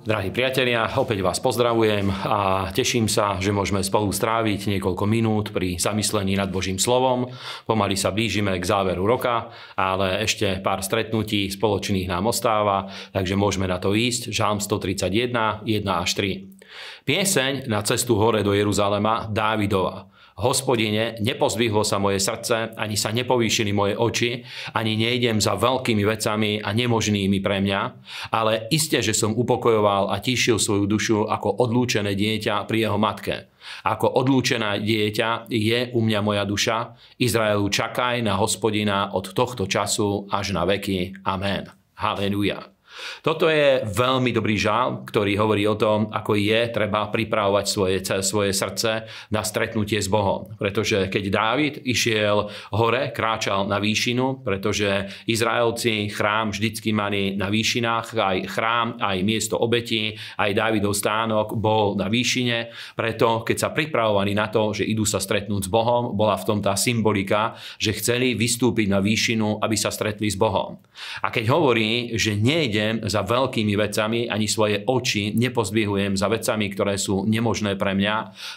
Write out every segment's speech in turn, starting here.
Drahí priatelia, opäť vás pozdravujem a teším sa, že môžeme spolu stráviť niekoľko minút pri zamyslení nad Božím slovom. Pomaly sa blížime k záveru roka, ale ešte pár stretnutí spoločných nám ostáva, takže môžeme na to ísť. Žalm 131, 1 až 3. Pieseň na cestu hore do Jeruzalema Dávidova. Hospodine, nepozvihlo sa moje srdce, ani sa nepovýšili moje oči, ani nejdem za veľkými vecami a nemožnými pre mňa, ale iste, že som upokojoval a tíšil svoju dušu ako odlúčené dieťa pri jeho matke. Ako odlúčená dieťa je u mňa moja duša. Izraelu čakaj na hospodina od tohto času až na veky. Amen. Haleluja. Toto je veľmi dobrý žál, ktorý hovorí o tom, ako je treba pripravovať svoje, svoje srdce na stretnutie s Bohom. Pretože keď Dávid išiel hore, kráčal na výšinu, pretože Izraelci chrám vždycky mali na výšinách, aj chrám, aj miesto obeti, aj Dávidov stánok bol na výšine. Preto, keď sa pripravovali na to, že idú sa stretnúť s Bohom, bola v tom tá symbolika, že chceli vystúpiť na výšinu, aby sa stretli s Bohom. A keď hovorí, že nejde za veľkými vecami, ani svoje oči nepozdvihujem za vecami, ktoré sú nemožné pre mňa,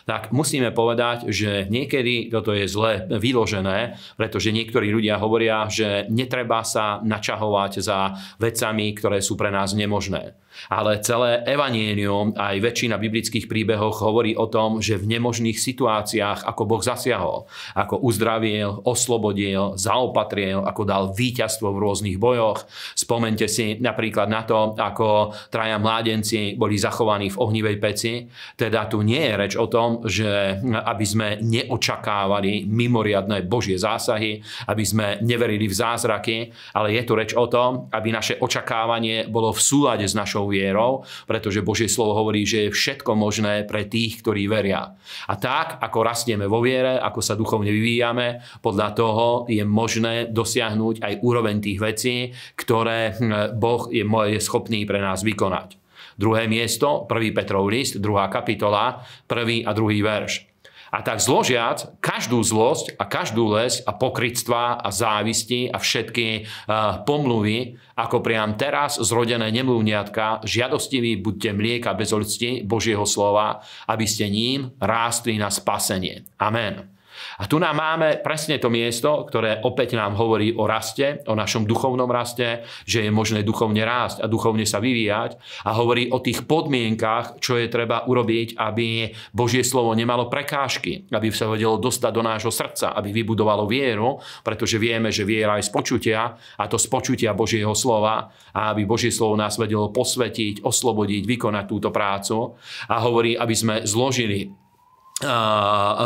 tak musíme povedať, že niekedy toto je zle vyložené, pretože niektorí ľudia hovoria, že netreba sa načahovať za vecami, ktoré sú pre nás nemožné. Ale celé evanielium, aj väčšina biblických príbehov hovorí o tom, že v nemožných situáciách, ako Boh zasiahol, ako uzdravil, oslobodil, zaopatril, ako dal víťazstvo v rôznych bojoch. Spomente si napríklad na to, ako traja mládenci boli zachovaní v ohnivej peci. Teda tu nie je reč o tom, že aby sme neočakávali mimoriadné Božie zásahy, aby sme neverili v zázraky, ale je tu reč o tom, aby naše očakávanie bolo v súlade s našou vierou, pretože Božie slovo hovorí, že je všetko možné pre tých, ktorí veria. A tak, ako rastieme vo viere, ako sa duchovne vyvíjame, podľa toho je možné dosiahnuť aj úroveň tých vecí, ktoré hm, Boh je, je schopný pre nás vykonať. Druhé miesto, 1. Petrov list, 2. kapitola, 1. a 2. verš. A tak zložiac každú zlosť a každú les a pokrytstva a závisti a všetky uh, pomluvy, ako priam teraz zrodené nemluvniatka, žiadostiví buďte mlieka bez ľudsti Božieho slova, aby ste ním rástli na spasenie. Amen. A tu nám máme presne to miesto, ktoré opäť nám hovorí o raste, o našom duchovnom raste, že je možné duchovne rásť a duchovne sa vyvíjať a hovorí o tých podmienkach, čo je treba urobiť, aby Božie slovo nemalo prekážky, aby sa vedelo dostať do nášho srdca, aby vybudovalo vieru, pretože vieme, že viera je z počutia a to z počutia Božieho slova a aby Božie slovo nás vedelo posvetiť, oslobodiť, vykonať túto prácu. A hovorí, aby sme zložili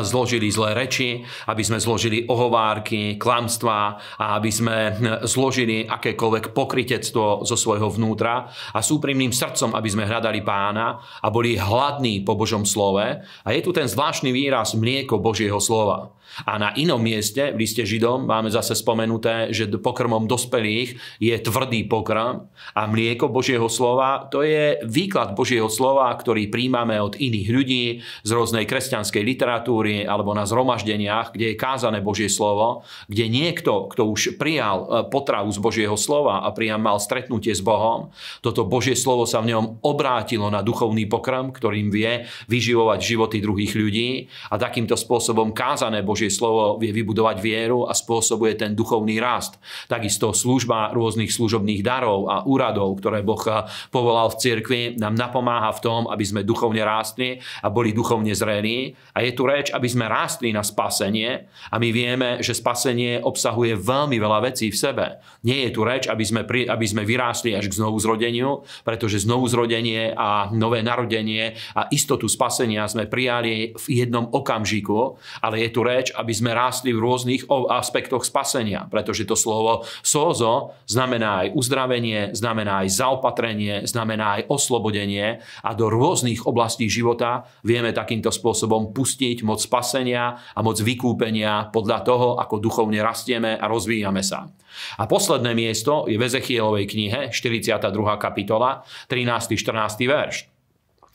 zložili zlé reči, aby sme zložili ohovárky, klamstvá a aby sme zložili akékoľvek pokritectvo zo svojho vnútra a s úprimným srdcom, aby sme hľadali pána a boli hladní po Božom slove. A je tu ten zvláštny výraz mlieko Božieho slova. A na inom mieste, v liste Židom, máme zase spomenuté, že pokrmom dospelých je tvrdý pokrm a mlieko Božieho slova, to je výklad Božieho slova, ktorý príjmame od iných ľudí z rôznej kresťanskej literatúry alebo na zhromaždeniach, kde je kázané Božie slovo, kde niekto, kto už prijal e, potravu z Božieho slova a prijal mal stretnutie s Bohom, toto Božie slovo sa v ňom obrátilo na duchovný pokrm, ktorým vie vyživovať životy druhých ľudí a takýmto spôsobom kázané Božie slovo vie vybudovať vieru a spôsobuje ten duchovný rast. Takisto služba rôznych služobných darov a úradov, ktoré Boh povolal v cirkvi, nám napomáha v tom, aby sme duchovne rástli a boli duchovne zrelí. A je tu reč, aby sme rástli na spasenie a my vieme, že spasenie obsahuje veľmi veľa vecí v sebe. Nie je tu reč, aby sme, pri, aby sme vyrástli až k znovu zrodeniu, pretože znovu zrodenie a nové narodenie a istotu spasenia sme prijali v jednom okamžiku, ale je tu reč, aby sme rástli v rôznych aspektoch spasenia, pretože to slovo sozo znamená aj uzdravenie, znamená aj zaopatrenie, znamená aj oslobodenie a do rôznych oblastí života vieme takýmto spôsobom pustiť moc spasenia a moc vykúpenia podľa toho, ako duchovne rastieme a rozvíjame sa. A posledné miesto je v Ezechielovej knihe, 42. kapitola, 13. 14. verš.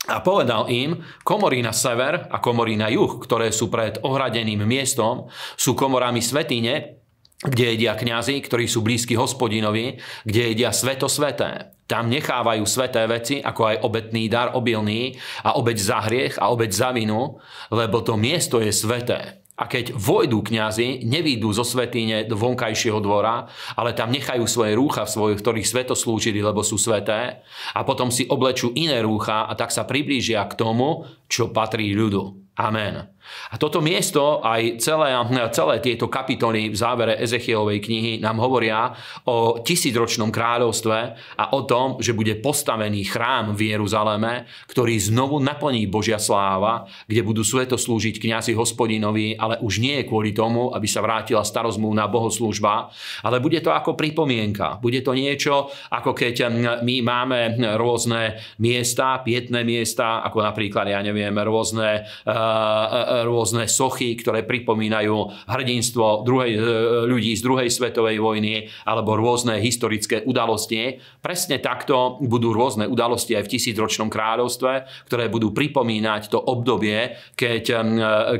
A povedal im, komory na sever a komory na juh, ktoré sú pred ohradeným miestom, sú komorami svetine kde jedia kňazi, ktorí sú blízki hospodinovi, kde jedia sveto sveté. Tam nechávajú sveté veci, ako aj obetný dar obilný a obeď za hriech a obeď za vinu, lebo to miesto je sveté. A keď vojdu kňazi, nevídu zo svetýne do vonkajšieho dvora, ale tam nechajú svoje rúcha, v svojich, ktorých sveto slúžili, lebo sú sveté, a potom si oblečú iné rúcha a tak sa priblížia k tomu, čo patrí ľudu. Amen. A toto miesto, aj celé, celé tieto kapitoly v závere Ezechielovej knihy nám hovoria o tisícročnom kráľovstve a o tom, že bude postavený chrám v Jeruzaleme, ktorý znovu naplní Božia sláva, kde budú sveto slúžiť kňazi hospodinovi, ale už nie kvôli tomu, aby sa vrátila starozmluvná bohoslúžba, ale bude to ako pripomienka. Bude to niečo, ako keď my máme rôzne miesta, pietné miesta, ako napríklad, ja neviem, rôzne uh, rôzne sochy, ktoré pripomínajú hrdinstvo druhej, e, ľudí z druhej svetovej vojny alebo rôzne historické udalosti. Presne takto budú rôzne udalosti aj v tisícročnom kráľovstve, ktoré budú pripomínať to obdobie, keď, e,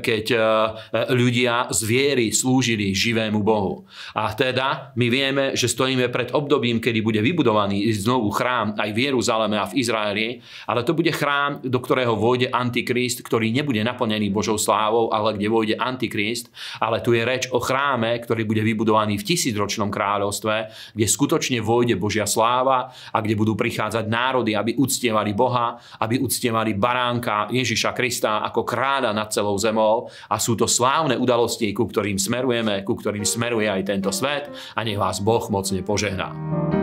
keď e, ľudia z viery slúžili živému Bohu. A teda my vieme, že stojíme pred obdobím, kedy bude vybudovaný znovu chrám aj v Jeruzaleme a v Izraeli, ale to bude chrám, do ktorého vôjde Antikrist, ktorý nebude naplnený Božou slávou, ale kde vôjde Antikrist. Ale tu je reč o chráme, ktorý bude vybudovaný v tisícročnom kráľovstve, kde skutočne vôjde Božia sláva a kde budú prichádzať národy, aby uctievali Boha, aby uctievali baránka Ježiša Krista ako kráľa nad celou zemou. A sú to slávne udalosti, ku ktorým smerujeme, ku ktorým smeruje aj tento svet a nech vás Boh mocne požehná.